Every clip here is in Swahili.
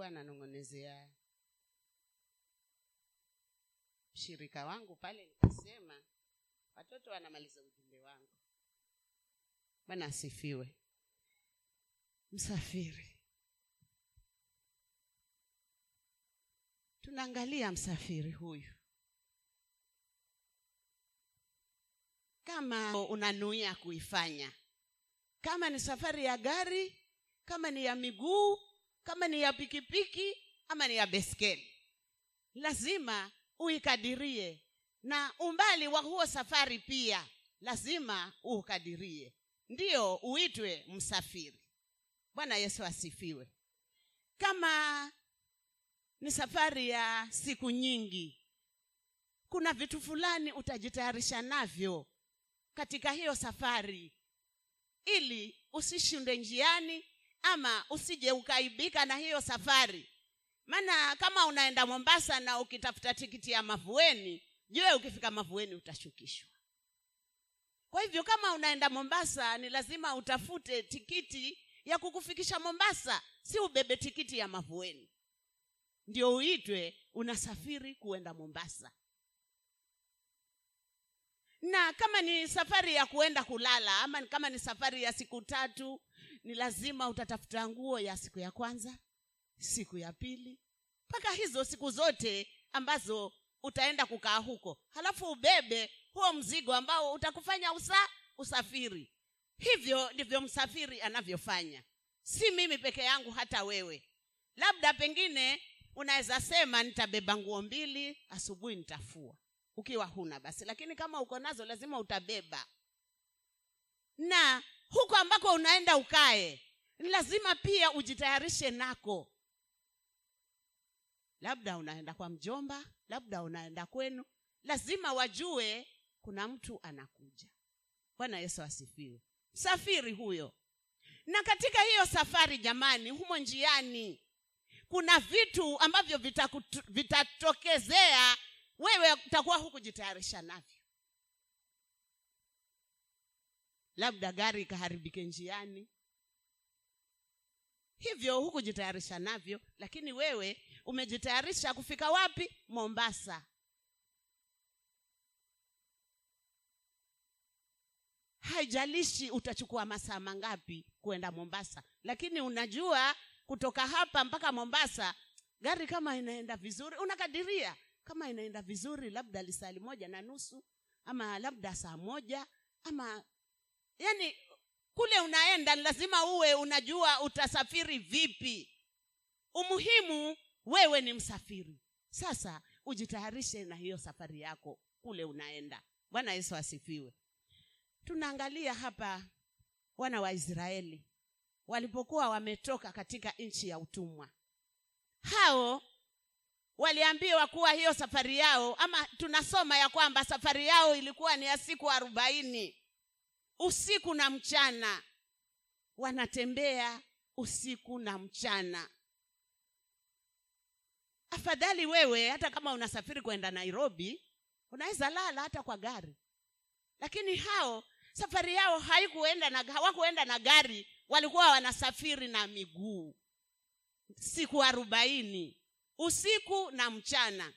nilikuwa ananong'onezea mshirika wangu pale nikasema watoto wanamaliza ujumbe wangu. Bwana asifiwe. Msafiri. Tunaangalia msafiri huyu. Kama unanuia kuifanya. Kama ni safari ya gari kama ni ya miguu kama ni ya pikipiki ama ni ya beskeli lazima uikadirie. Na umbali wa huo safari pia lazima uukadirie. Ndiyo uitwe msafiri. Bwana yesu asifiwe. Kama ni safari ya siku nyingi kuna vitu fulani utajitayarisha navyo katika hiyo safari ili usishinde njiani ama usije ukaibika na hiyo safari. Maana kama unaenda mombasa na ukitafuta tikiti ya mavueni jue ukifika mavueni utashukishwa. Kwa hivyo kama unaenda mombasa ni lazima utafute tikiti ya kukufikisha mombasa si ubebe tikiti ya mavueni. Ndio uitwe unasafiri kuenda mombasa. Na kama ni safari ya kuenda kulala ama kama ni safari ya siku tatu ni lazima utatafuta nguo ya siku ya kwanza siku ya pili mpaka hizo siku zote ambazo utaenda kukaa huko. Halafu ubebe huo mzigo ambao utakufanya usa usafiri. Hivyo ndivyo msafiri anavyofanya. Si mimi peke yangu hata wewe. Labda pengine unaweza sema nitabeba nguo mbili asubuhi nitafua. Ukiwa huna basi. Lakini kama uko nazo lazima utabeba. Na huko ambako unaenda ukae ni lazima pia ujitayarishe nako. Labda unaenda kwa mjomba labda unaenda kwenu lazima wajue kuna mtu anakuja. Bwana yesu asifiwe. Safiri huyo. Na katika hiyo safari jamani humo njiani kuna vitu ambavyo vitatokezea vita wewe utakuwa hukujitayarisha navyo labda gari ikaharibike njiani. Hivyo hukujitayarisha navyo lakini wewe umejitayarisha kufika wapi? Mombasa. Haijalishi utachukua masaa mangapi kuenda mombasa lakini unajua kutoka hapa mpaka mombasa gari kama inaenda vizuri unakadiria kama inaenda vizuri labda lisali moja na nusu ama labda saa moja ama yani kule unaenda lazima uwe unajua utasafiri vipi. Umuhimu wewe ni msafiri. Sasa ujitayarishe na hiyo safari yako kule unaenda. Bwana yesu asifiwe. Tunaangalia hapa wana wa israeli walipokuwa wametoka katika nchi ya utumwa. Hao waliambiwa kuwa hiyo safari yao ama tunasoma ya kwamba safari yao ilikuwa ni ya siku arobaini usiku na mchana. Wanatembea usiku na mchana. Afadhali wewe hata kama unasafiri kwenda nairobi unaweza lala hata kwa gari. Lakini hao safari yao haikuenda na hawakuenda na gari walikuwa wanasafiri na miguu. Siku arobaini usiku na mchana.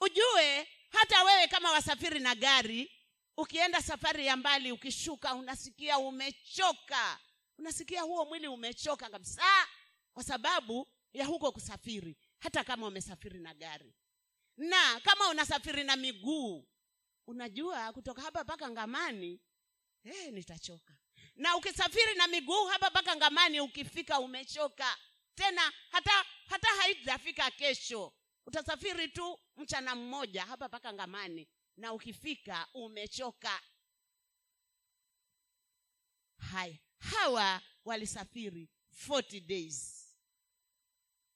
Ujue hata wewe kama wasafiri na gari ukienda safari ya mbali ukishuka unasikia umechoka. Unasikia huo mwili umechoka kabisa kwa sababu ya huko kusafiri hata kama umesafiri na gari. Na kama unasafiri na miguu unajua kutoka hapa mpaka ngamani eh, nitachoka. Na ukisafiri na miguu hapa mpaka ngamani ukifika umechoka. Tena hata hata haitafika kesho. Utasafiri tu mchana mmoja hapa mpaka ngamani na ukifika umechoka. Haya hawa walisafiri 40 days.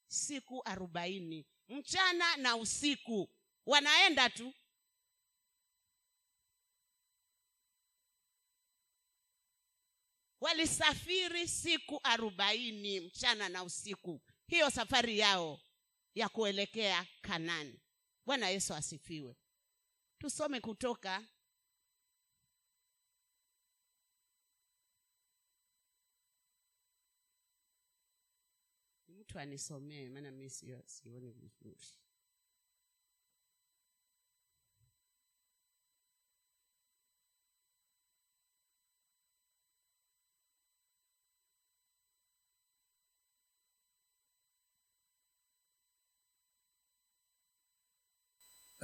Siku arobaini mchana na usiku. Wanaenda tu. Walisafiri siku arobaini mchana na usiku. Hiyo safari yao ya kuelekea kanani. Bwana yesu asifiwe tusome kutoka mtu anisomee maana mi sio sioni vizuri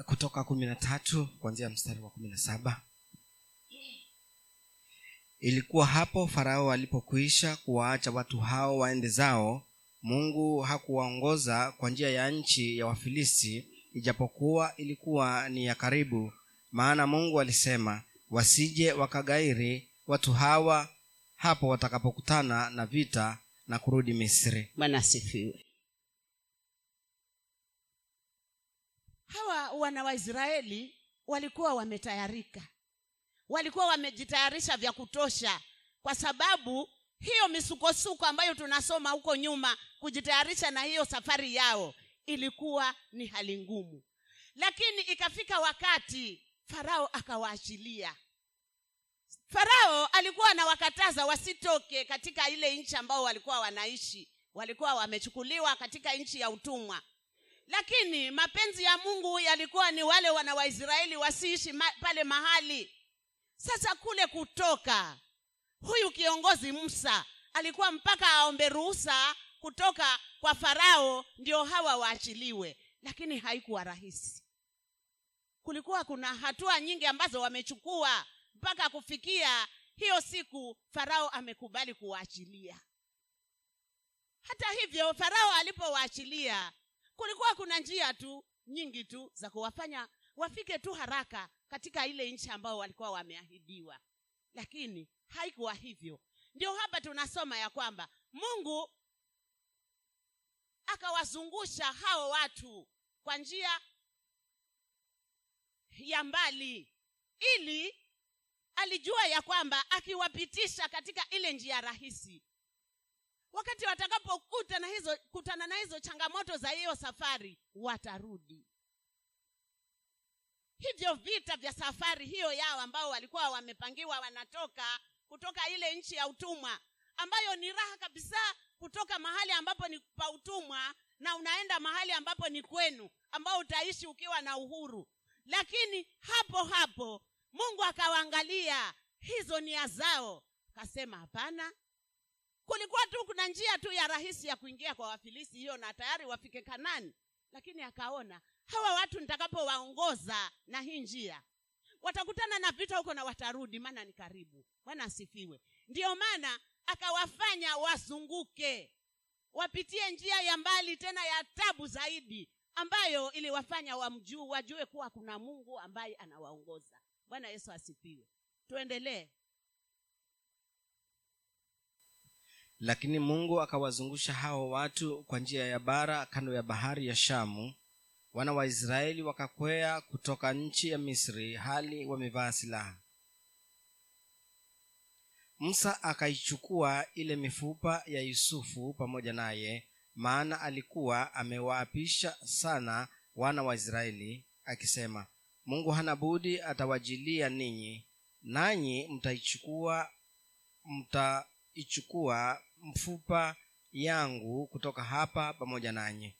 kutoka kumi na tatu kuanzia mstari wa kumi na saba. Ilikuwa hapo farao alipokwisha kuwaacha watu hao waende zao. Mungu hakuwaongoza kwa njia ya nchi ya wafilisti ijapokuwa ilikuwa ni ya karibu. Maana mungu alisema wasije wakagairi watu hawa hapo watakapokutana na vita na kurudi misri. Bwana asifiwe hawa wana waisraeli walikuwa wametayarika. Walikuwa wamejitayarisha vya kutosha kwa sababu hiyo misukosuko ambayo tunasoma huko nyuma kujitayarisha na hiyo safari yao ilikuwa ni hali ngumu. Lakini ikafika wakati farao akawaachilia. Farao alikuwa anawakataza wasitoke katika ile nchi ambao walikuwa wanaishi. Walikuwa wamechukuliwa katika nchi ya utumwa lakini mapenzi ya mungu yalikuwa ni wale wana waisraeli wasiishi ma, pale mahali. Sasa kule kutoka huyu kiongozi musa alikuwa mpaka aombe ruhusa kutoka kwa farao ndio hawa waachiliwe. Lakini haikuwa rahisi. Kulikuwa kuna hatua nyingi ambazo wamechukua mpaka kufikia hiyo siku farao amekubali kuwaachilia. Hata hivyo farao alipowaachilia kulikuwa kuna njia tu nyingi tu za kuwafanya wafike tu haraka katika ile nchi ambao walikuwa wameahidiwa. Lakini haikuwa hivyo. Ndio hapa tunasoma ya kwamba mungu akawazungusha hao watu kwa njia ya mbali ili alijua ya kwamba akiwapitisha katika ile njia rahisi wakati watakapokuta na hizo kutana na hizo changamoto za hiyo safari watarudi. Hivyo vita vya safari hiyo yao ambao walikuwa wamepangiwa wanatoka kutoka ile nchi ya utumwa ambayo ni raha kabisa kutoka mahali ambapo ni pa utumwa na unaenda mahali ambapo ni kwenu ambao utaishi ukiwa na uhuru. Lakini hapo hapo mungu akawaangalia hizo nia zao akasema hapana kulikuwa tu kuna njia tu ya rahisi ya kuingia kwa wafilisi hiyo na tayari wafike kanani. Lakini akaona hawa watu nitakapowaongoza na hii njia watakutana na vita huko na watarudi maana ni karibu. Bwana asifiwe. Ndiyo maana akawafanya wazunguke wapitie njia ya mbali tena ya tabu zaidi ambayo iliwafanya wamjuu wajue kuwa kuna mungu ambaye anawaongoza. Bwana yesu asifiwe. Tuendelee lakini mungu akawazungusha hao watu kwa njia ya bara kando ya bahari ya shamu. Wana wa israeli wakakwea kutoka nchi ya misri hali wamevaa silaha. Musa akaichukua ile mifupa ya yusufu pamoja naye maana alikuwa amewaapisha sana wana wa israeli akisema mungu hana budi atawajilia ninyi nanyi mtaichukua mtaichukua mfupa yangu kutoka hapa pamoja nanyi.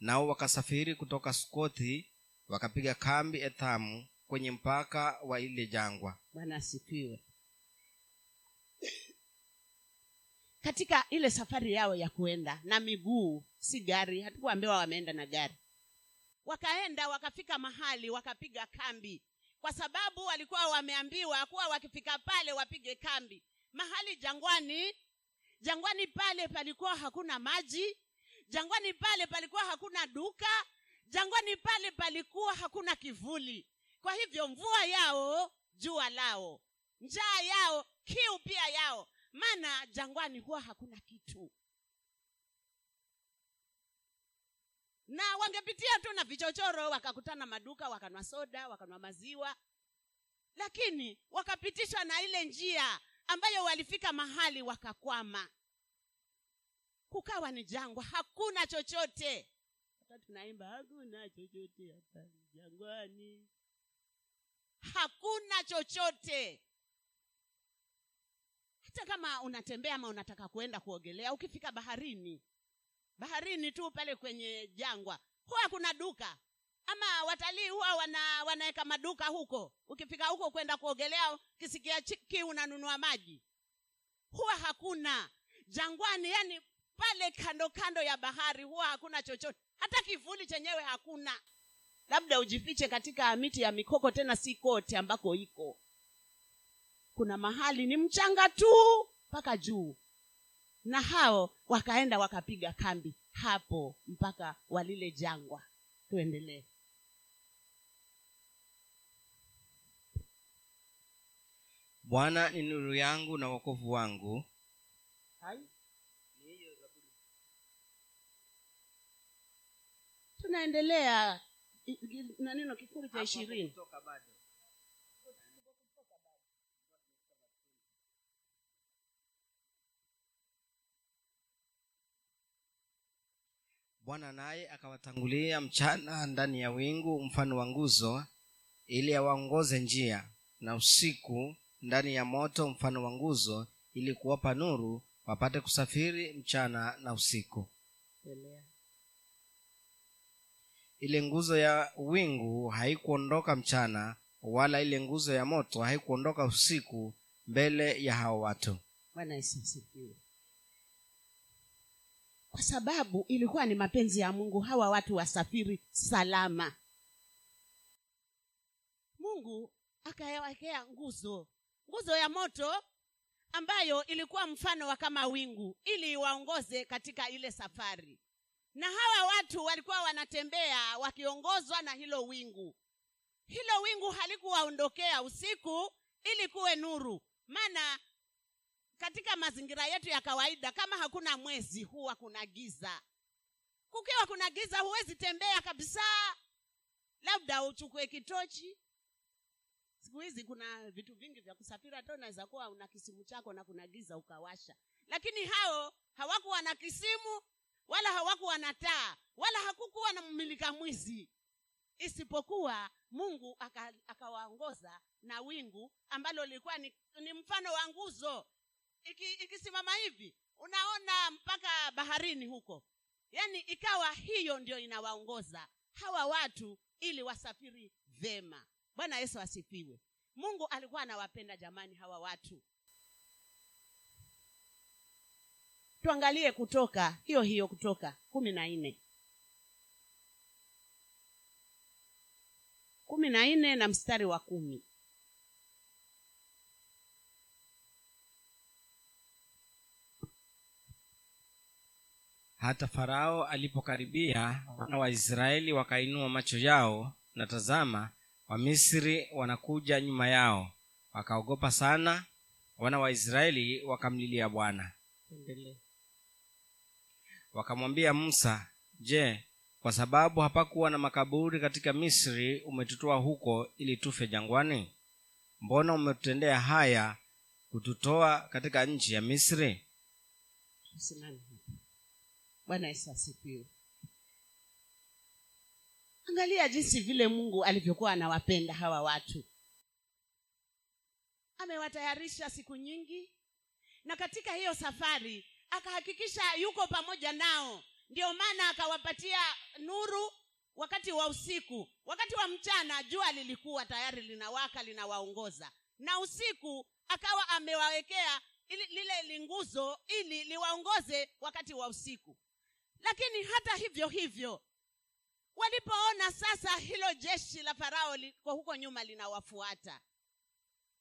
Nao wakasafiri kutoka sukothi wakapiga kambi ethamu kwenye mpaka wa ile jangwa. Bwana asifiwe. Katika ile safari yao ya kuenda na miguu si gari hatukuambiwa wameenda na gari. Wakaenda wakafika mahali wakapiga kambi. Kwa sababu walikuwa wameambiwa kuwa wakifika pale wapige kambi mahali jangwani. Jangwani pale palikuwa hakuna maji. Jangwani pale palikuwa hakuna duka. Jangwani pale palikuwa hakuna kivuli. Kwa hivyo mvua yao jua lao. Njaa yao kiu pia yao. Maana jangwani huwa hakuna kitu. Na wangepitia tu na vichochoro wakakutana maduka wakanwa soda wakanwa maziwa. Lakini wakapitishwa na ile njia ambayo walifika mahali wakakwama. Kukawa ni jangwa hakuna chochote. Hata tunaimba hakuna chochote hapa jangwani. Hakuna chochote. Hata kama unatembea ama unataka kuenda kuogelea ukifika baharini baharini tu pale kwenye jangwa huwa kuna duka ama watalii huwa wana wanaweka maduka huko. Ukifika huko kwenda kuogelea ukisikia chiki unanunua maji. Huwa hakuna. Jangwani yani pale kando kando ya bahari huwa hakuna chochote. Hata kivuli chenyewe hakuna. Labda ujifiche katika miti ya mikoko tena si kote ambako iko. Kuna mahali ni mchanga tu mpaka juu. Na hao wakaenda wakapiga kambi hapo mpaka walile jangwa. Tuendelee bwana ni nuru yangu na wokovu wangu. Tunaendelea na neno kifungu cha ishirini. bwana naye akawatangulia mchana ndani ya wingu mfano wa nguzo ili awaongoze njia na usiku ndani ya moto mfano wa nguzo ili kuwapa nuru wapate kusafiri mchana na usiku. Ile nguzo ya wingu haikuondoka mchana wala ile nguzo ya moto haikuondoka usiku mbele ya hao watu. Bwana yesu asifiwe. Kwa sababu ilikuwa ni mapenzi ya mungu hawa watu wasafiri salama. Mungu akayawekea nguzo nguzo ya moto ambayo ilikuwa mfano wa kama wingu ili iwaongoze katika ile safari. Na hawa watu walikuwa wanatembea wakiongozwa na hilo wingu. Hilo wingu halikuwaondokea usiku ili kuwe nuru. Maana katika mazingira yetu ya kawaida kama hakuna mwezi huwa kuna giza. Kukiwa kuna giza huwezi tembea kabisa. Labda uchukue kitochi siku hizi kuna vitu vingi vya kusafiri hata unaweza kuwa una kisimu chako na kuna giza ukawasha. Lakini hao hawakuwa na kisimu wala hawakuwa na taa wala hakukuwa na mmilika mwizi. Isipokuwa mungu aka- akawaongoza na wingu ambalo lilikuwa ni, ni mfano wa nguzo. Iki- ikisimama hivi unaona mpaka baharini huko. Yaani ikawa hiyo ndio inawaongoza hawa watu ili wasafiri vema bwana yesu asifiwe. Mungu alikuwa anawapenda jamani hawa watu. Tuangalie kutoka hiyo hiyo kutoka kumi na nne. Kumi na nne na mstari wa kumi. Hata farao alipokaribia wana wa israeli wakainua macho yao na tazama wamisri wanakuja nyuma yao wakaogopa sana wana wa israeli wakamlilia bwana. Wakamwambia musa je kwa sababu hapakuwa na makaburi katika misri umetutoa huko ili tufe jangwani? Mbona umetutendea haya kututoa katika nchi ya misri? Bwana yesu asifiwe angalia jinsi vile mungu alivyokuwa anawapenda hawa watu. Amewatayarisha siku nyingi na katika hiyo safari akahakikisha yuko pamoja nao. Ndio maana akawapatia nuru wakati wa usiku. Wakati wa mchana jua lilikuwa tayari linawaka linawaongoza. Na usiku akawa amewawekea ili, lile linguzo ili liwaongoze wakati wa usiku. Lakini hata hivyo hivyo walipoona sasa hilo jeshi la farao liko huko nyuma linawafuata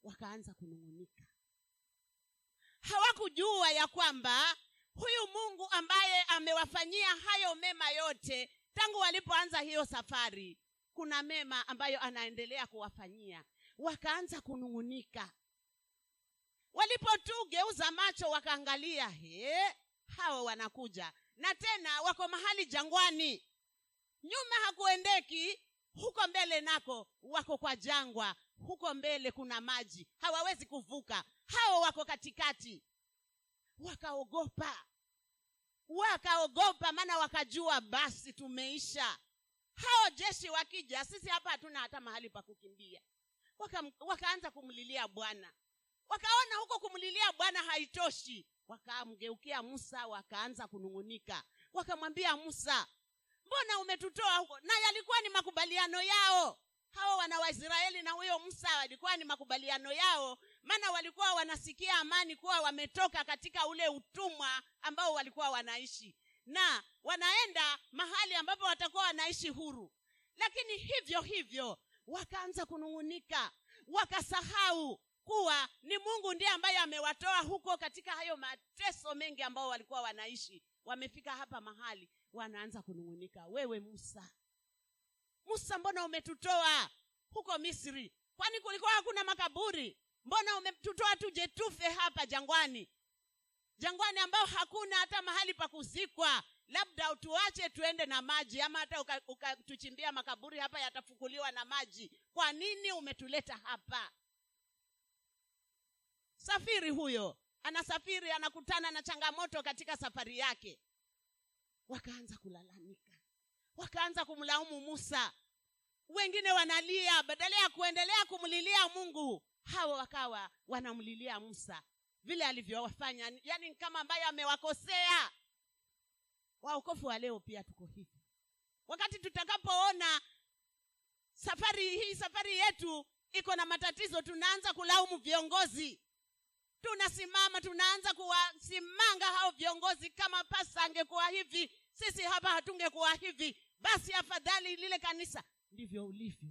wakaanza kunung'unika. Hawakujua ya kwamba huyu mungu ambaye amewafanyia hayo mema yote tangu walipoanza hiyo safari kuna mema ambayo anaendelea kuwafanyia. Wakaanza kunung'unika. Walipotugeuza macho wakaangalia he hawa wanakuja. Na tena wako mahali jangwani nyuma hakuendeki. Huko mbele nako wako kwa jangwa. Huko mbele kuna maji. Hawawezi kuvuka. Hao wako katikati. Wakaogopa. Wakaogopa maana wakajua basi tumeisha. Hao jeshi wakija sisi hapa hatuna hata mahali pa kukimbia. Waka, wakaanza kumlilia bwana. Wakaona huko kumlilia bwana haitoshi. Wakamgeukia musa wakaanza kunung'unika. Wakamwambia musa mbona umetutoa huko? Na yalikuwa ni makubaliano yao. Hawa wana waisraeli na huyo musa walikuwa ni makubaliano yao. Maana walikuwa wanasikia amani kuwa wametoka katika ule utumwa ambao walikuwa wanaishi. Na wanaenda mahali ambapo watakuwa wanaishi huru. Lakini hivyo hivyo wakaanza kunung'unika. Wakasahau kuwa ni mungu ndiye ambaye amewatoa huko katika hayo mateso mengi ambao walikuwa wanaishi. Wamefika hapa mahali wanaanza kunung'unika. Wewe musa. Musa mbona umetutoa huko misri? Kwani kulikuwa hakuna makaburi? Mbona umetutoa tuje tufe hapa jangwani? Jangwani ambao hakuna hata mahali pa kuzikwa. Labda utuache tuende na maji ama hata ukatuchimbia uka, makaburi hapa yatafukuliwa na maji. Kwa nini umetuleta hapa? Safiri huyo anasafiri anakutana na changamoto katika safari yake wakaanza kulalamika. Wakaanza kumlaumu musa. Wengine wanalia badala ya kuendelea kumlilia mungu hawa wakawa wanamlilia musa. Vile alivyowafanya yani kama ambaye amewakosea. Waokofu wa leo pia tuko hivi. Wakati tutakapoona safari hii safari yetu iko na matatizo tunaanza kulaumu viongozi tunasimama tunaanza kuwasimanga hao viongozi kama pasa angekuwa hivi sisi hapa hatungekuwa hivi. Basi afadhali lile kanisa ndivyo ulivyo.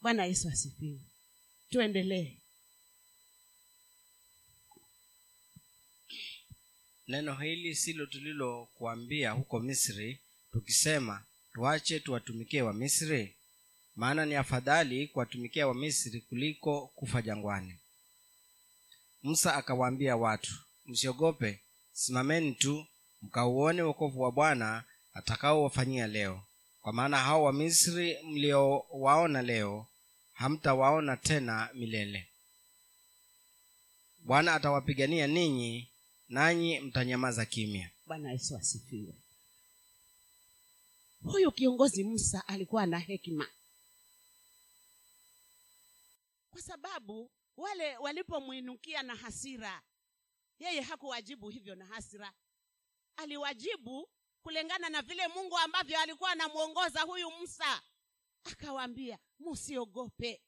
Bwana yesu asifiwe. Tuendelee. Neno hili silo tulilokuambia huko misri tukisema tuache tuwatumikie wa misri? Maana ni afadhali kuwatumikia wa misri kuliko kufa jangwani musa akawaambia watu msiogope simameni tu mkauone wokovu wa bwana atakaowafanyia leo. Kwa maana hao wa misri mliowaona leo hamtawaona tena milele. Bwana atawapigania ninyi nanyi mtanyamaza kimya. Bwana yesu asifiwe. Huyu kiongozi musa alikuwa na hekima. Kwa sababu wale walipomwinukia na hasira. Yeye hakuwajibu hivyo na hasira. Aliwajibu kulingana na vile mungu ambavyo alikuwa anamwongoza huyu musa. Akawaambia musiogope.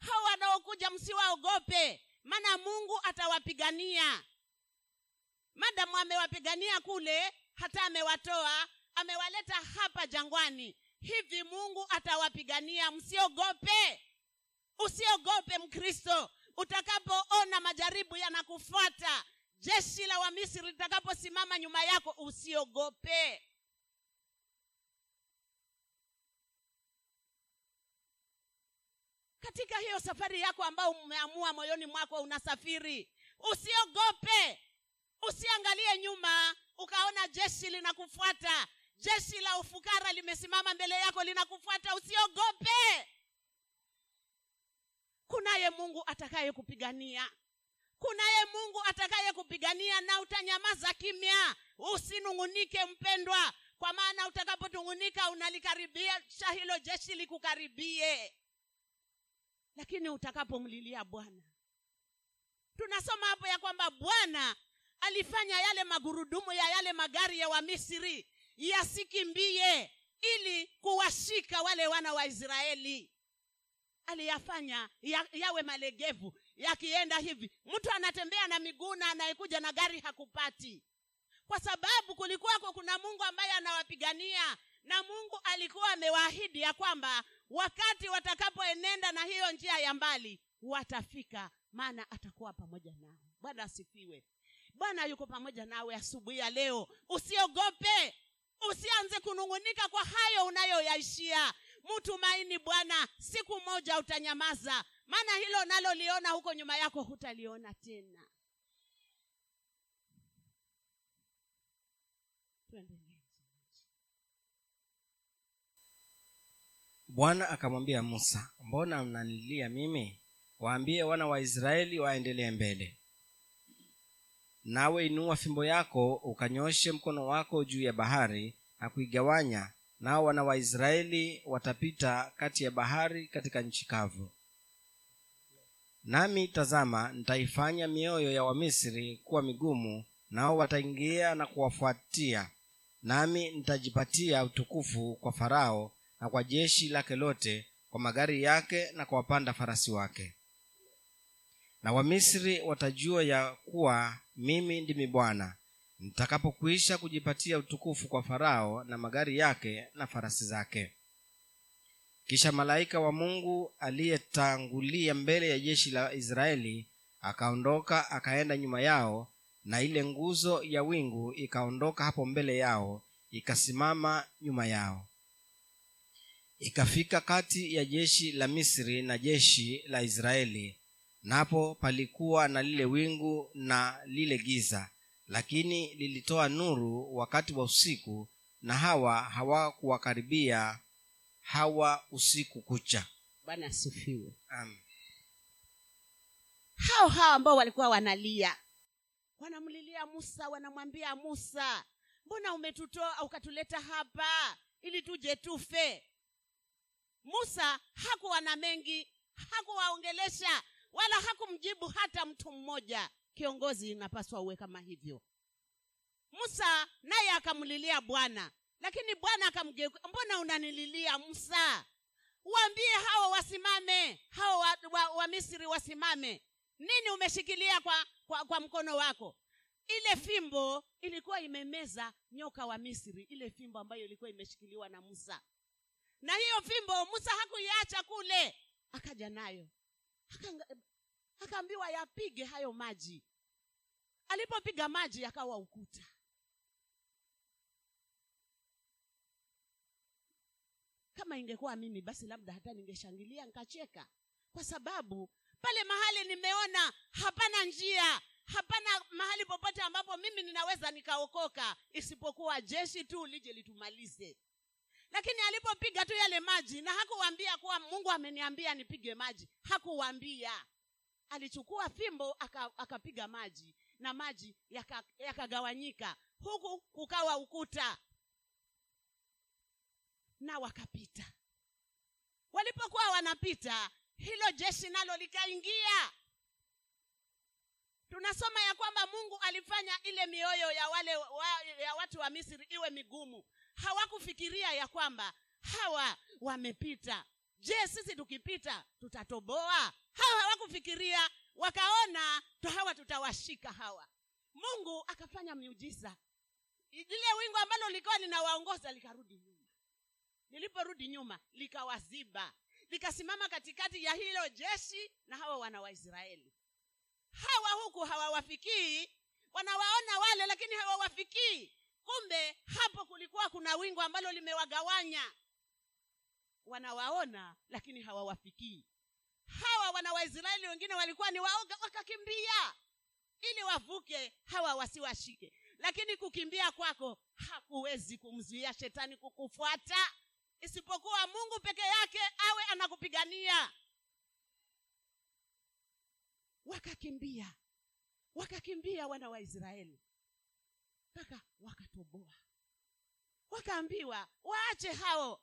Hao wanaokuja msiwaogope maana mungu atawapigania. Madamu amewapigania kule hata amewatoa amewaleta hapa jangwani. Hivi mungu atawapigania? Msiogope usiogope mkristo. Utakapoona majaribu yanakufuata jeshi la wamisri litakaposimama nyuma yako usiogope. Katika hiyo safari yako ambayo umeamua moyoni mwako unasafiri usiogope. Usiangalie nyuma ukaona jeshi linakufuata. Jeshi la ufukara limesimama mbele yako linakufuata. Usiogope kunaye mungu atakaye kupigania. Kunaye mungu atakaye kupigania na utanyamaza kimya. Usinung'unike mpendwa. Kwa maana utakapotung'unika unalikaribisha hilo jeshi likukaribie. Lakini utakapomlilia bwana tunasoma hapo ya kwamba bwana alifanya yale magurudumu ya yale magari ya wamisri yasikimbie ili kuwashika wale wana wa israeli aliyafanya ya, yawe malegevu yakienda hivi. Mtu anatembea na miguu na anayekuja na gari hakupati. Kwa sababu kulikuwako kuna mungu ambaye anawapigania na mungu alikuwa amewaahidi ya kwamba wakati watakapoenenda na hiyo njia ya mbali watafika maana atakuwa pamoja nao. Bwana asifiwe. Bwana yuko pamoja nawe asubuhi ya leo. Usiogope. Usianze kunung'unika kwa hayo unayoyaishia mtumaini bwana siku moja utanyamaza. Maana hilo naloliona huko nyuma yako hutaliona tena. Bwana akamwambia musa mbona mnanilia mimi? Waambie wana wa israeli waendelee mbele. Nawe inua fimbo yako ukanyoshe mkono wako juu ya bahari na kuigawanya nao wana waisraeli watapita kati ya bahari katika nchi kavu. Nami tazama nitaifanya mioyo ya wamisri kuwa migumu nao wataingia na kuwafuatia. Nami nitajipatia utukufu kwa farao na kwa jeshi lake lote kwa magari yake na kwa wapanda farasi wake. Na wamisri watajua ya kuwa mimi ndimi bwana nitakapokwisha kujipatia utukufu kwa farao na magari yake na farasi zake. Kisha malaika wa mungu aliyetangulia mbele ya jeshi la israeli akaondoka akaenda nyuma yao na ile nguzo ya wingu ikaondoka hapo mbele yao ikasimama nyuma yao. Ikafika kati ya jeshi la misri na jeshi la israeli napo palikuwa na lile wingu na lile giza lakini lilitoa nuru wakati wa usiku na hawa hawakuwakaribia hawa usiku kucha. Bwana asifiwe. Hao hao ambao walikuwa wanalia wanamlilia musa wanamwambia musa mbona umetutoa ukatuleta hapa ili tuje tufe? Musa hakuwa na mengi hakuwaongelesha wala hakumjibu hata mtu mmoja kiongozi inapaswa uwe kama hivyo. Musa naye akamlilia bwana. Lakini bwana akamgeuka mbona unanililia musa? Waambie hawa wasimame hawa wa, wa, wa misri wasimame. Nini umeshikilia kwa, kwa, kwa mkono wako? Ile fimbo ilikuwa imemeza nyoka wa misri ile fimbo ambayo ilikuwa imeshikiliwa na musa. Na hiyo fimbo musa hakuiacha kule. Akaja nayo akaambiwa yapige hayo maji. Alipopiga maji yakawa ukuta. Kama ingekuwa mimi basi labda hata ningeshangilia nikacheka kwa sababu pale mahali nimeona hapana njia hapana mahali popote ambapo mimi ninaweza nikaokoka isipokuwa jeshi tu lije litumalize. Lakini alipopiga tu yale maji na hakuwambia kuwa mungu ameniambia nipige maji hakuwaambia alichukua fimbo aka- akapiga maji na maji yaka- yakagawanyika. Huku kukawa ukuta. Na wakapita. Walipokuwa wanapita hilo jeshi nalo likaingia. Tunasoma ya kwamba mungu alifanya ile mioyo ya wale wa, ya watu wa misri iwe migumu. Hawakufikiria ya kwamba hawa wamepita je sisi tukipita tutatoboa? Hawa hawakufikiria wakaona to hawa tutawashika hawa. Mungu akafanya miujiza. Lile wingu ambalo likawa linawaongoza likarudi nyuma. Liliporudi nyuma likawaziba. Likasimama katikati ya hilo jeshi na hawa wana waisraeli hawa huku hawawafikii. Wanawaona wale lakini hawawafikii. Kumbe hapo kulikuwa kuna wingu ambalo limewagawanya wanawaona lakini hawawafikii. Hawa wana waisraeli wengine walikuwa ni waoga wakakimbia ili wavuke hawa wasiwashike. Lakini kukimbia kwako hakuwezi kumzuia shetani kukufuata isipokuwa mungu peke yake awe anakupigania. Wakakimbia wakakimbia wana wa israeli mpaka wakatoboa. Wakaambiwa waache hao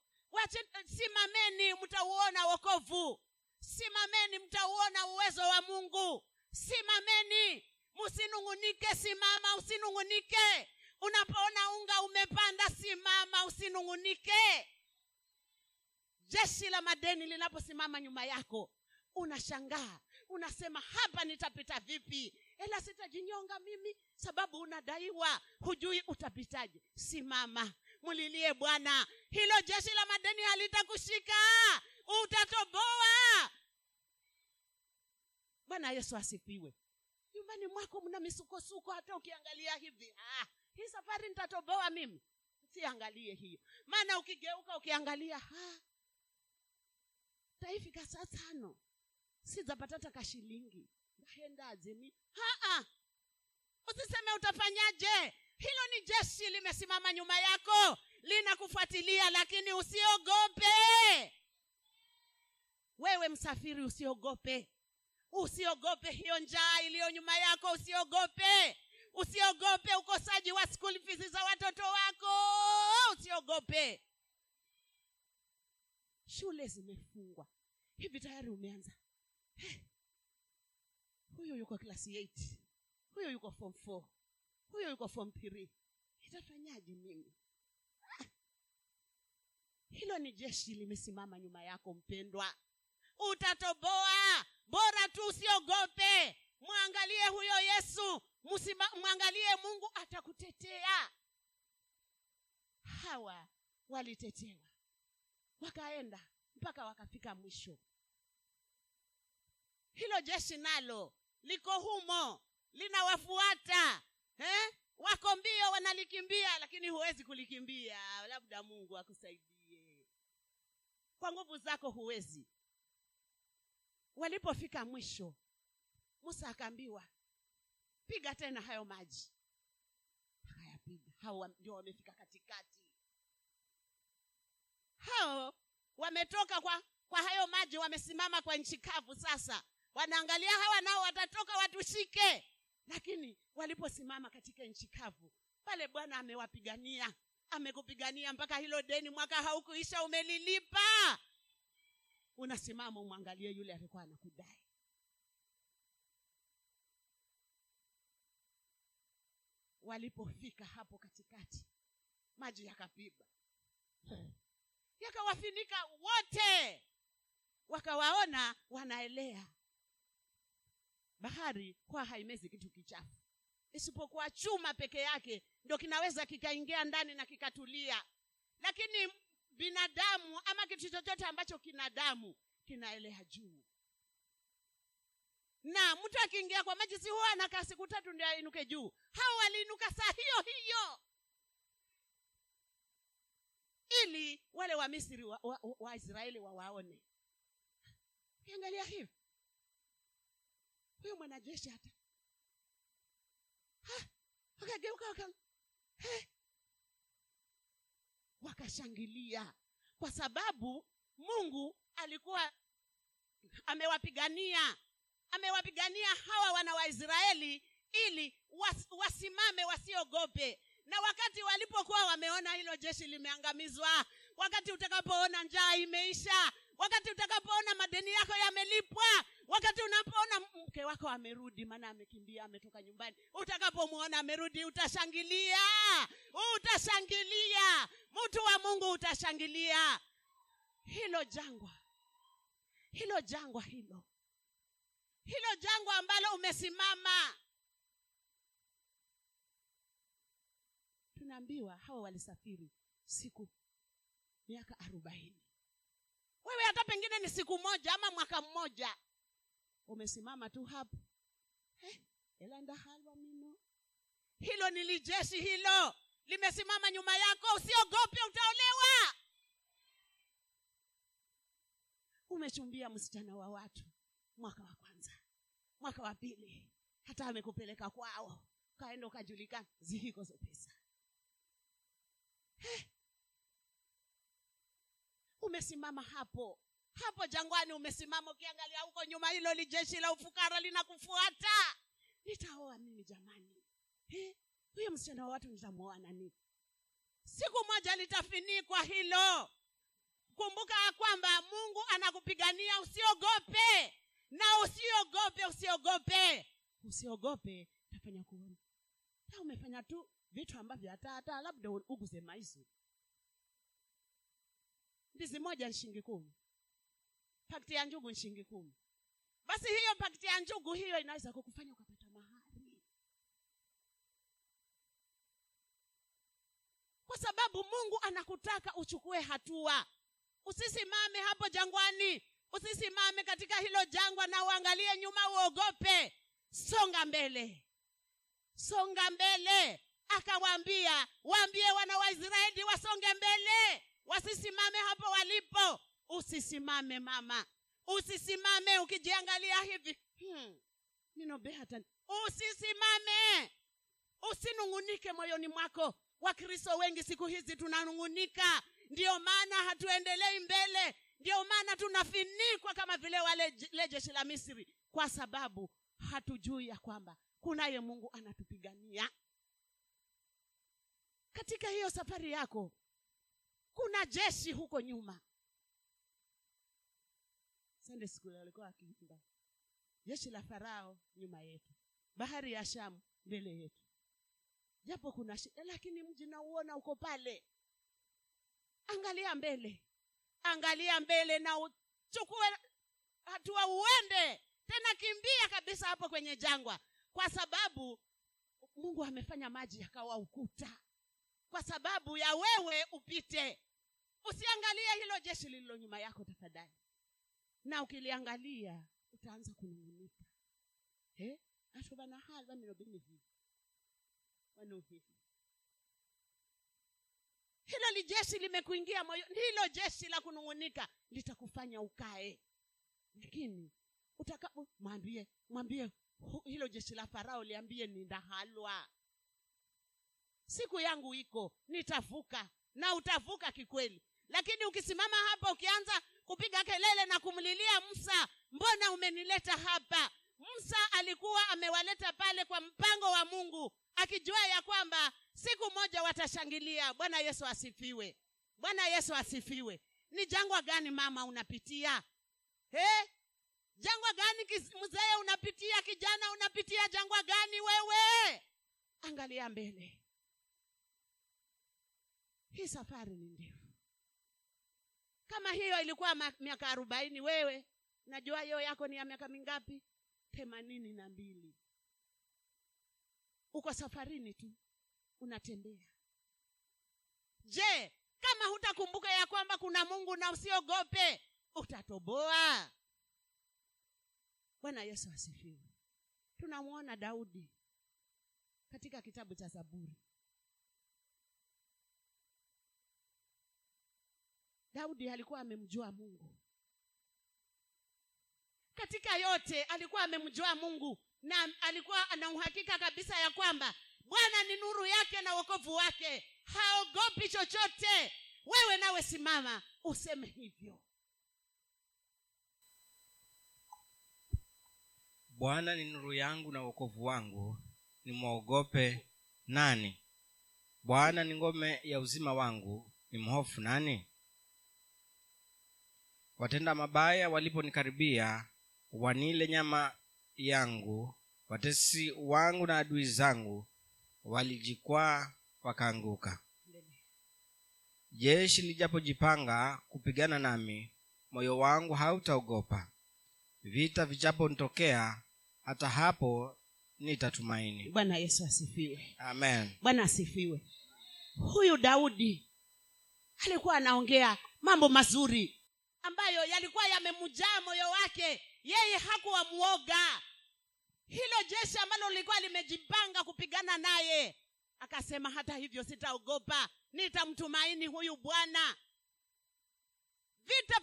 simameni mtauona wokovu. Simameni mtauona uwezo wa mungu. Simameni. Msinung'unike simama usinung'unike. Unapoona unga umepanda simama usinung'unike. Jeshi la madeni linaposimama nyuma yako unashangaa. Unasema hapa nitapita vipi? Ela sitajinyonga mimi sababu unadaiwa. Hujui utapitaje. Simama mlilie bwana. Hilo jeshi la madeni halitakushika. Utatoboa. Bwana yesu asifiwe. Nyumbani mwako mna misukosuko hata ukiangalia hivi. Ah, hii safari nitatoboa mimi? Siangalie hiyo. Maana ukigeuka ukiangalia taifika saa tano sizapatata kashilingi ndahendaje azimi usiseme utafanyaje hilo ni jeshi limesimama nyuma yako linakufuatilia lakini usiogope. Wewe msafiri usiogope. Usiogope hiyo njaa iliyo nyuma yako usiogope. Usiogope ukosaji wa fees za watoto wako usiogope. Shule zimefungwa. Hivi tayari umeanza? Hey, huyu yuko klasi 8 huyo yuko form 4 huyu yuko form three. Itafanyaje mimi? Ah! hilo ni jeshi limesimama nyuma yako mpendwa. Utatoboa. Bora tu usiogope. Mwangalie huyo yesu. Musima, mwangalie mungu atakutetea. Hawa walitetewa. Wakaenda mpaka wakafika mwisho. Hilo jeshi nalo liko humo linawafuata eh? wako mbio wanalikimbia lakini huwezi kulikimbia. Labda mungu akusaidie. Kwa nguvu zako huwezi. Walipofika mwisho musa akaambiwa piga tena hayo maji. Akayapiga. Hao ndio wamefika katikati. Hao wametoka kwa kwa hayo maji wamesimama kwa nchi kavu sasa. Wanaangalia hawa nao watatoka watushike lakini waliposimama katika nchi kavu pale bwana amewapigania amekupigania mpaka hilo deni mwaka haukuisha umelilipa. Unasimama umwangalie yule alikuwa anakudai. Walipofika hapo katikati maji yakapiba yakawafinika wote. Wakawaona wanaelea bahari kwa haimezi kitu kichafu. Isipokuwa chuma peke yake ndo kinaweza kikaingia ndani na kikatulia. Lakini binadamu ama kitu chochote ambacho kina damu kinaelea juu. Na mtu akiingia kwa maji si huwa anakaa siku tatu ndio ainuke juu. Hao waliinuka saa hiyo hiyo. Ili wale wamisri wa, wa, wa, waisraeli wawaone. Ukiangalia hivi huyo mwanajeshi hata. Ha, wakageuka waka, wakashangilia kwa sababu mungu alikuwa amewapigania amewapigania hawa wana waisraeli ili was, wasimame wasiogope. Na wakati walipokuwa wameona hilo jeshi limeangamizwa wakati utakapoona njaa imeisha wakati utakapoona madeni yako yamelipwa wakati unapoona mke wako amerudi maana amekimbia ametoka nyumbani utakapomwona amerudi utashangilia. Utashangilia. Mtu wa mungu utashangilia. Hilo jangwa. Hilo jangwa hilo. Hilo jangwa ambalo umesimama. Tunaambiwa hawa walisafiri siku miaka arobaini. Wewe hata pengine ni siku moja ama mwaka mmoja umesimama tu hapo. Eh, elanda halwa mino. Hilo ni lijeshi hilo. Limesimama nyuma yako usiogope utaolewa. Umechumbia msichana wa watu mwaka wa kwanza mwaka wa pili. Hata amekupeleka kwao ukaenda ukajulikana zihikozo pesa. Eh. umesimama hapo hapo jangwani umesimama ukiangalia huko nyuma hilo lijeshi la ufukara linakufuata. Nitaoa mimi jamani. Huyo msichana wa watu nitamwoa nani? Siku moja litafinikwa hilo. Kumbuka ya kwamba mungu anakupigania usiogope na usiogope usiogope usiogope. Tafanya kuona. Na umefanya tu vitu ambavyo hata hata labda uguze maisu ndizi moja nshingi kumi pakti ya njugu nshingi kumi. Basi hiyo pakti ya njugu hiyo inaweza kukufanya ukapata mahari. Kwa sababu mungu anakutaka uchukue hatua. Usisimame hapo jangwani. Usisimame katika hilo jangwa na uangalie nyuma uogope. Songa mbele. Songa mbele. Akawaambia waambie wana waisraeli wasonge mbele. Wasisimame hapo walipo usisimame mama. Usisimame ukijiangalia hivi. Hmm, ninobehatan usisimame. Usinung'unike moyoni mwako. Wakristo wengi siku hizi tunanung'unika. Ndiyo maana hatuendelei mbele. Ndiyo maana tunafinikwa kama vile wale jeshi la misri. Kwa sababu hatujui ya kwamba kunaye mungu anatupigania. Katika hiyo safari yako kuna jeshi huko nyuma sunday school walikuwa wakiimba jeshi la farao nyuma yetu. Bahari ya shamu mbele yetu. Japo kuna shida lakini mji nauona uko pale. Angalia mbele. Angalia mbele na uchukue hatua uende. Tena kimbia kabisa hapo kwenye jangwa. Kwa sababu mungu amefanya maji yakawa ukuta. Kwa sababu ya wewe upite. Usiangalie hilo jeshi lililo nyuma yako tafadhali na ukiliangalia utaanza kunung'unika. Eh? ashobana haza minobini hivi. Wanu hivi. Hilo li jeshi limekuingia moyo hilo jeshi la kunung'unika litakufanya ukae. Lakini utaka mwambie mwambie hilo jeshi la farao liambie nindahalwa siku yangu iko nitavuka na utavuka kikweli lakini ukisimama hapa ukianza kupiga kelele na kumlilia musa mbona umenileta hapa? Musa alikuwa amewaleta pale kwa mpango wa mungu akijua ya kwamba siku moja watashangilia. Bwana yesu asifiwe. Bwana yesu asifiwe. Ni jangwa gani mama unapitia? He? jangwa gani mzee unapitia? Kijana unapitia jangwa gani wewe? Angalia mbele. Hii safari ni ndefu kama hiyo ilikuwa miaka arobaini wewe najua hiyo yako ni ya miaka mingapi? Themanini na mbili. Uko safarini tu unatembea. Je kama hutakumbuka ya kwamba kuna mungu na usiogope utatoboa? Bwana yesu asifiwe. Tunamwona daudi katika kitabu cha zaburi daudi alikuwa amemjua mungu. Katika yote alikuwa amemjua mungu na alikuwa ana uhakika kabisa ya kwamba bwana ni nuru yake na wokovu wake. Haogopi chochote. Wewe nawe simama useme hivyo. Bwana ni nuru yangu na wokovu wangu. Nimwogope nani? Bwana ni ngome ya uzima wangu. Ni mhofu nani watenda mabaya waliponikaribia wanile nyama yangu. Watesi wangu na adui zangu walijikwaa wakaanguka. Jeshi lijapojipanga kupigana nami moyo wangu hautaogopa. Vita vijaponitokea hata hapo nitatumaini. Bwana yesu asifiwe. Amen. Bwana asifiwe. Huyu daudi alikuwa anaongea mambo mazuri ambayo yalikuwa yamemjaa moyo wake. Yeye hakuwa mwoga hilo jeshi ambalo lilikuwa limejipanga kupigana naye. Akasema hata hivyo sitaogopa. Nitamtumaini huyu bwana. Vita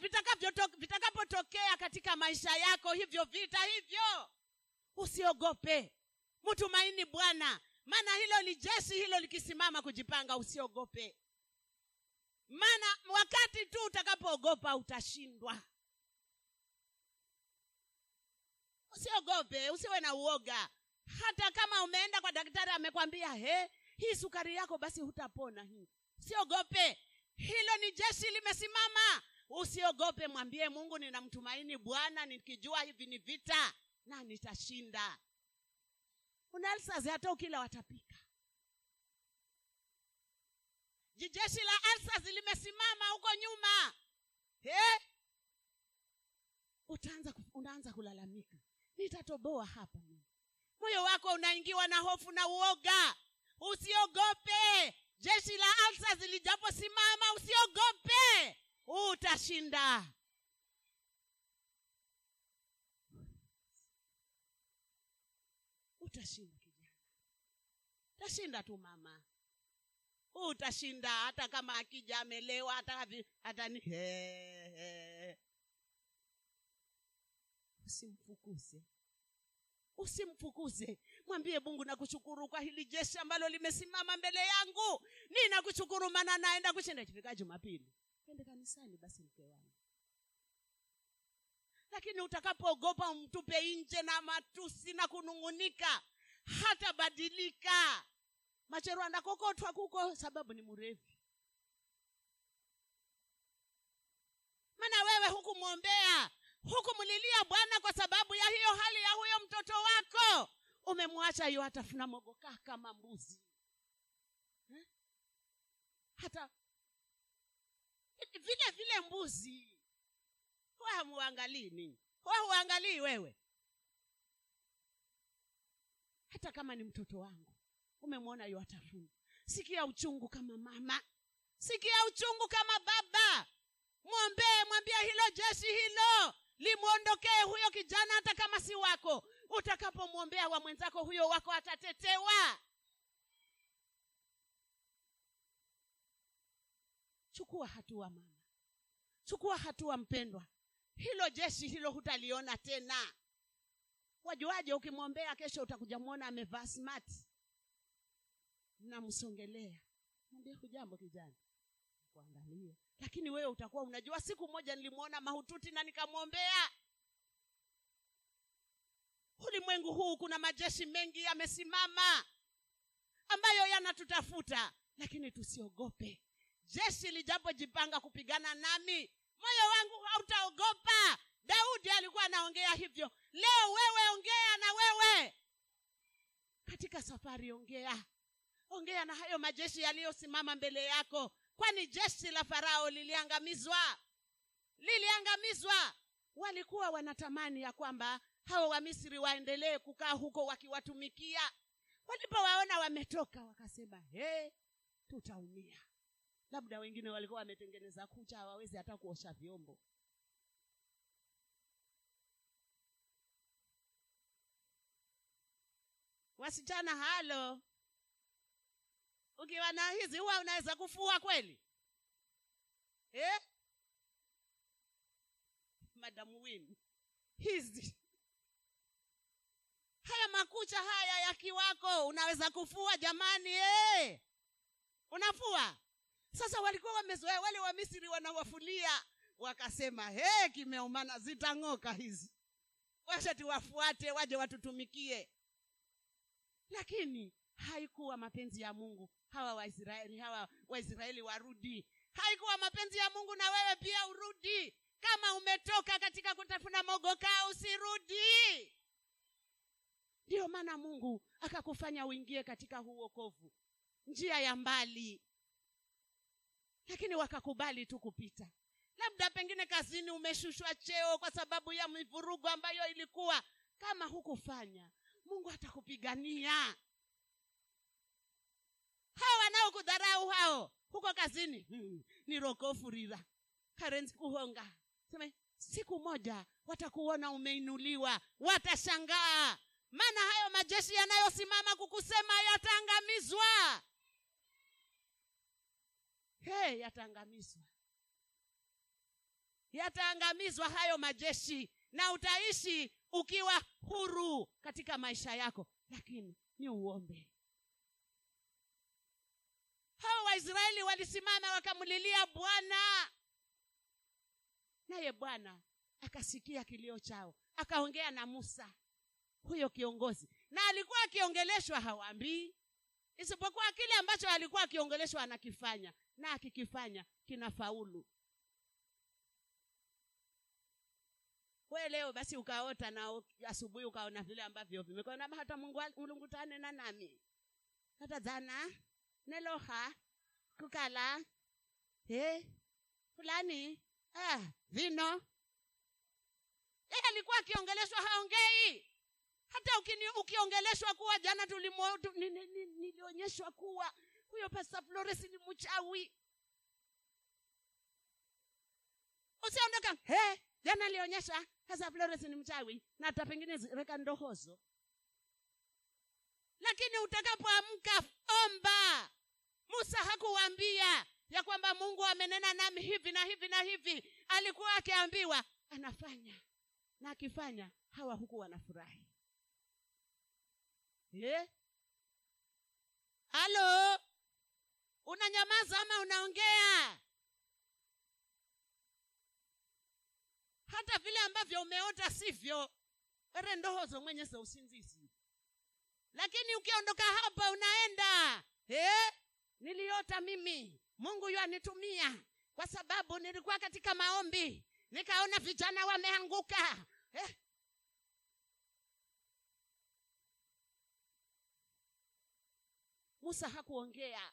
vitakapotokea katika maisha yako hivyo vita hivyo. Usiogope. Mtumaini bwana. Maana hilo ni jeshi hilo likisimama kujipanga usiogope maana wakati tu utakapoogopa utashindwa. Usiogope usiwe na uoga. Hata kama umeenda kwa daktari amekwambia he hii sukari yako basi hutapona hii. Usiogope hilo ni jeshi limesimama. Usiogope mwambie mungu ninamtumaini bwana nikijua hivi ni vita na nitashinda. Unalsazi hata ukila watapika jijeshi la alsas limesimama huko nyuma. He? utaanza unaanza kulalamika. Nitatoboa hapa moyo wako unaingiwa na hofu na uoga. Usiogope. Jeshi la alsas lijaposimama usiogope. Utashinda. Utashinda kijana. Utashinda tu mama utashinda hata kama akija amelewa hata hatani usimfukuze. Usimfukuze. Mwambie mungu nakushukuru kwa hili jeshi ambalo limesimama mbele yangu. Ninakushukuru maana naenda kushinda. Ikifika jumapili ende kanisani basi mke wangu. Lakini utakapoogopa umtupe nje na matusi na kunung'unika hatabadilika machero andakokotwa kuko sababu ni mrevi. Maana wewe hukumwombea hukumlilia bwana kwa sababu ya hiyo hali ya huyo mtoto wako. Umemwacha hiyo atafuna mogokaa kama mbuzi. Eh? hata vile vile mbuzi. Huwa hamuangalii ninyi huwa huangalii wewe. Hata kama ni mtoto wangu umemwona yu atafuna sikia uchungu kama mama. Sikia uchungu kama baba. Mwombee mwambia hilo jeshi hilo. Limwondokee huyo kijana hata kama si wako. Utakapomwombea wa mwenzako huyo wako atatetewa. Chukua hatua mama. Chukua hatua mpendwa. Hilo jeshi hilo hutaliona tena. Wajuaje ukimwombea kesho utakuja mwona amevaa smart namsongelea. Mwambie hujambo kijana. Kuangalia lakini wewe utakuwa unajua siku moja nilimwona mahututi na nikamwombea. Ulimwengu huu kuna majeshi mengi yamesimama ambayo yanatutafuta lakini tusiogope. Jeshi lijapojipanga kupigana nami moyo wangu hautaogopa. Daudi alikuwa anaongea hivyo. Leo wewe ongea na wewe. Katika safari ongea ongea na hayo majeshi yaliyosimama mbele yako. Kwani jeshi la farao liliangamizwa? Liliangamizwa! Walikuwa wanatamani ya kwamba hao wamisri waendelee kukaa huko wakiwatumikia. Walipowaona wametoka wakasema he tutaumia. Labda wengine walikuwa wametengeneza kucha hawawezi hata kuosha vyombo. Wasichana halo ukiwa na hizi huwa unaweza kufua kweli? Eh? madam win hizi. Haya makucha haya yakiwako unaweza kufua jamani eh? unafua? Sasa walikuwa wamezoea wale wa misri wanawafulia. Wakasema he kimeumana zitang'oka hizi. Washa tuwafuate waje watutumikie. Lakini haikuwa mapenzi ya mungu hawa waisraeli hawa waisraeli warudi. Haikuwa mapenzi ya mungu na wewe pia urudi. Kama umetoka katika kutafuna mogokaa usirudi. Ndiyo maana mungu akakufanya uingie katika huu wokovu. Njia ya mbali. Lakini wakakubali tu kupita. Labda pengine kazini umeshushwa cheo kwa sababu ya mivurugo ambayo ilikuwa. Kama hukufanya mungu atakupigania hao wanaokudharau hao huko kazini. Hmm, ni rokofurira karenzi kuhonga. Sema siku moja watakuona umeinuliwa watashangaa. Maana hayo majeshi yanayosimama kukusema yataangamizwa hey, yataangamizwa yataangamizwa hayo majeshi na utaishi ukiwa huru katika maisha yako. Lakini ni uombe hao waisraeli walisimama wakamlilia bwana. Naye bwana akasikia kilio chao akaongea na musa huyo kiongozi. Na alikuwa akiongeleshwa hawaambii. Isipokuwa kile ambacho alikuwa akiongeleshwa anakifanya na akikifanya kinafaulu. We leo basi ukaota na asubuhi ukaona vile ambavyo vimekona hata mungu mulungu na nami. Hata jana neloha kukala he? Fulani? Ah, vino. E alikuwa akiongeleshwa haongei. Hata ukini, ukiongeleshwa kuwa jana nilionyeshwa kuwa huyo pasta flores ni mchawi. Usiondoka he jana alionyesha sasa flores ni mchawi na hata pengine reka ndohozo. Lakini utakapoamka omba musa hakuwambia ya kwamba mungu amenena nami hivi na hivi na hivi. Alikuwa akiambiwa anafanya na akifanya hawa huku wanafurahi halo? Unanyamaza ama unaongea? Hata vile ambavyo umeota sivyo ere ndohozo mwenye za usinzizi lakini ukiondoka hapa unaenda. Eh? Niliota mimi. Mungu yu kwa sababu nilikuwa katika maombi. Nikaona vijana wameanguka. Eh? musa hakuongea.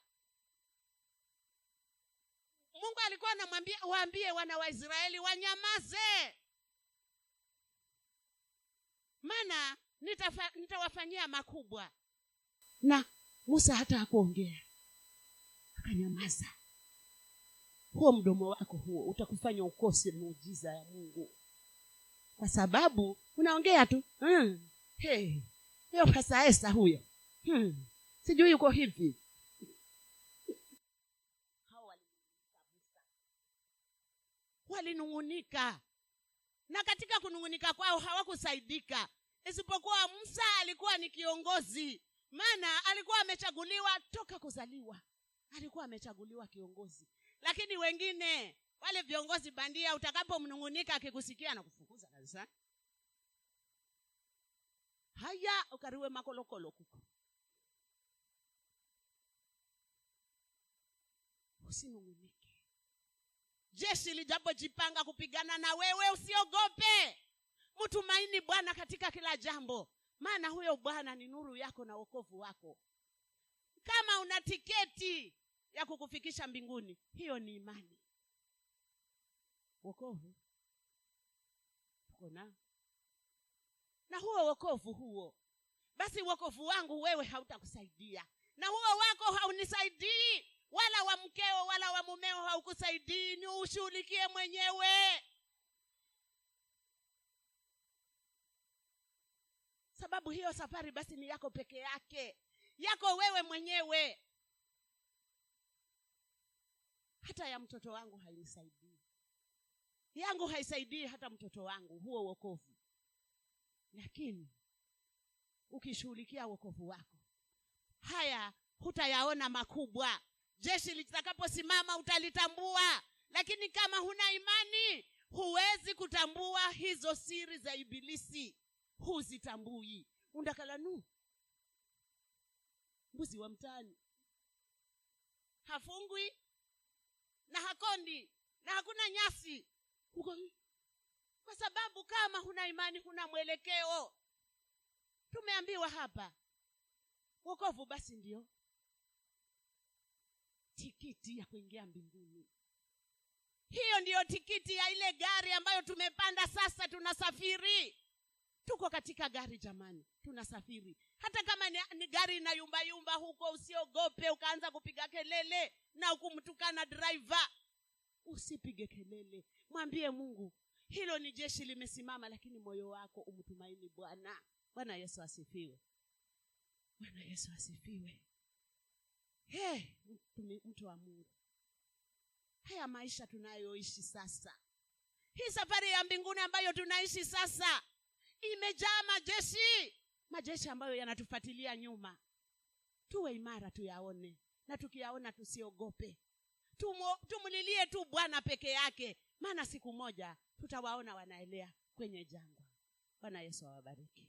Mungu alikuwa anamwambia waambie wana wa israeli wanyamaze. Maana nitawafanyia makubwa. Na musa hata hakuongea akanyamaza huo mdomo wako huo utakufanya ukose muujiza ya mungu. Kwa sababu unaongea tu. Hmm. hiyo pasa esa huyo. Hmm. sijui yuko hivi. Walinung'unika. Na katika kunung'unika kwao hawakusaidika. Isipokuwa musa alikuwa ni kiongozi. Maana alikuwa amechaguliwa toka kuzaliwa alikuwa amechaguliwa kiongozi. Lakini wengine wale viongozi bandia utakapomnung'unika akikusikia na kufukuza kabisa. Haya ukariwe makolokolo kuko. Usinung'unike. Jeshi lijapojipanga kupigana na wewe usiogope. Mtumaini bwana katika kila jambo. Maana huyo bwana ni nuru yako na wokovu wako. Kama una tiketi ya kukufikisha mbinguni. Hiyo ni imani. Wokovu. Kona na. Huo wokovu huo. Basi wokovu wangu wewe hautakusaidia. Na huo wako haunisaidii. Wala wa mkeo wala wa mumeo haukusaidii. Ni ushughulikie mwenyewe. Sababu hiyo safari basi ni yako peke yake. Yako wewe mwenyewe hata ya mtoto wangu hainisaidii. Yangu haisaidii hata mtoto wangu huo wokovu. Lakini ukishughulikia wokovu wako haya hutayaona makubwa. Jeshi litakaposimama utalitambua. Lakini kama huna imani huwezi kutambua hizo siri za ibilisi. Huzitambui. Undakalanu. Mbuzi wa mtaani. Hafungwi na hakondi na hakuna nyasi. Uko, kwa sababu kama huna imani huna mwelekeo. Tumeambiwa hapa. Wokovu basi ndio. Tikiti ya kuingia mbinguni. Hiyo ndiyo tikiti ya ile gari ambayo tumepanda sasa tunasafiri tuko katika gari jamani tunasafiri. Hata kama ni, ni gari inayumbayumba huko usiogope ukaanza kupiga kelele na ukumtukana driver. Usipige kelele. Mwambie mungu hilo ni jeshi limesimama lakini moyo wako umtumaini bwana. Bwana yesu asifiwe. Bwana yesu asifiwe. Mtu, mtu wa mungu. Haya maisha tunayoishi sasa. Hii safari ya mbinguni ambayo tunaishi sasa imejaa majeshi. Majeshi ambayo yanatufuatilia nyuma. Tuwe imara tuyaone. Na tukiyaona tusiogope. Tumo, tumlilie tu bwana peke yake. Maana siku moja tutawaona wanaelea kwenye jangwa. Bwana yesu awabariki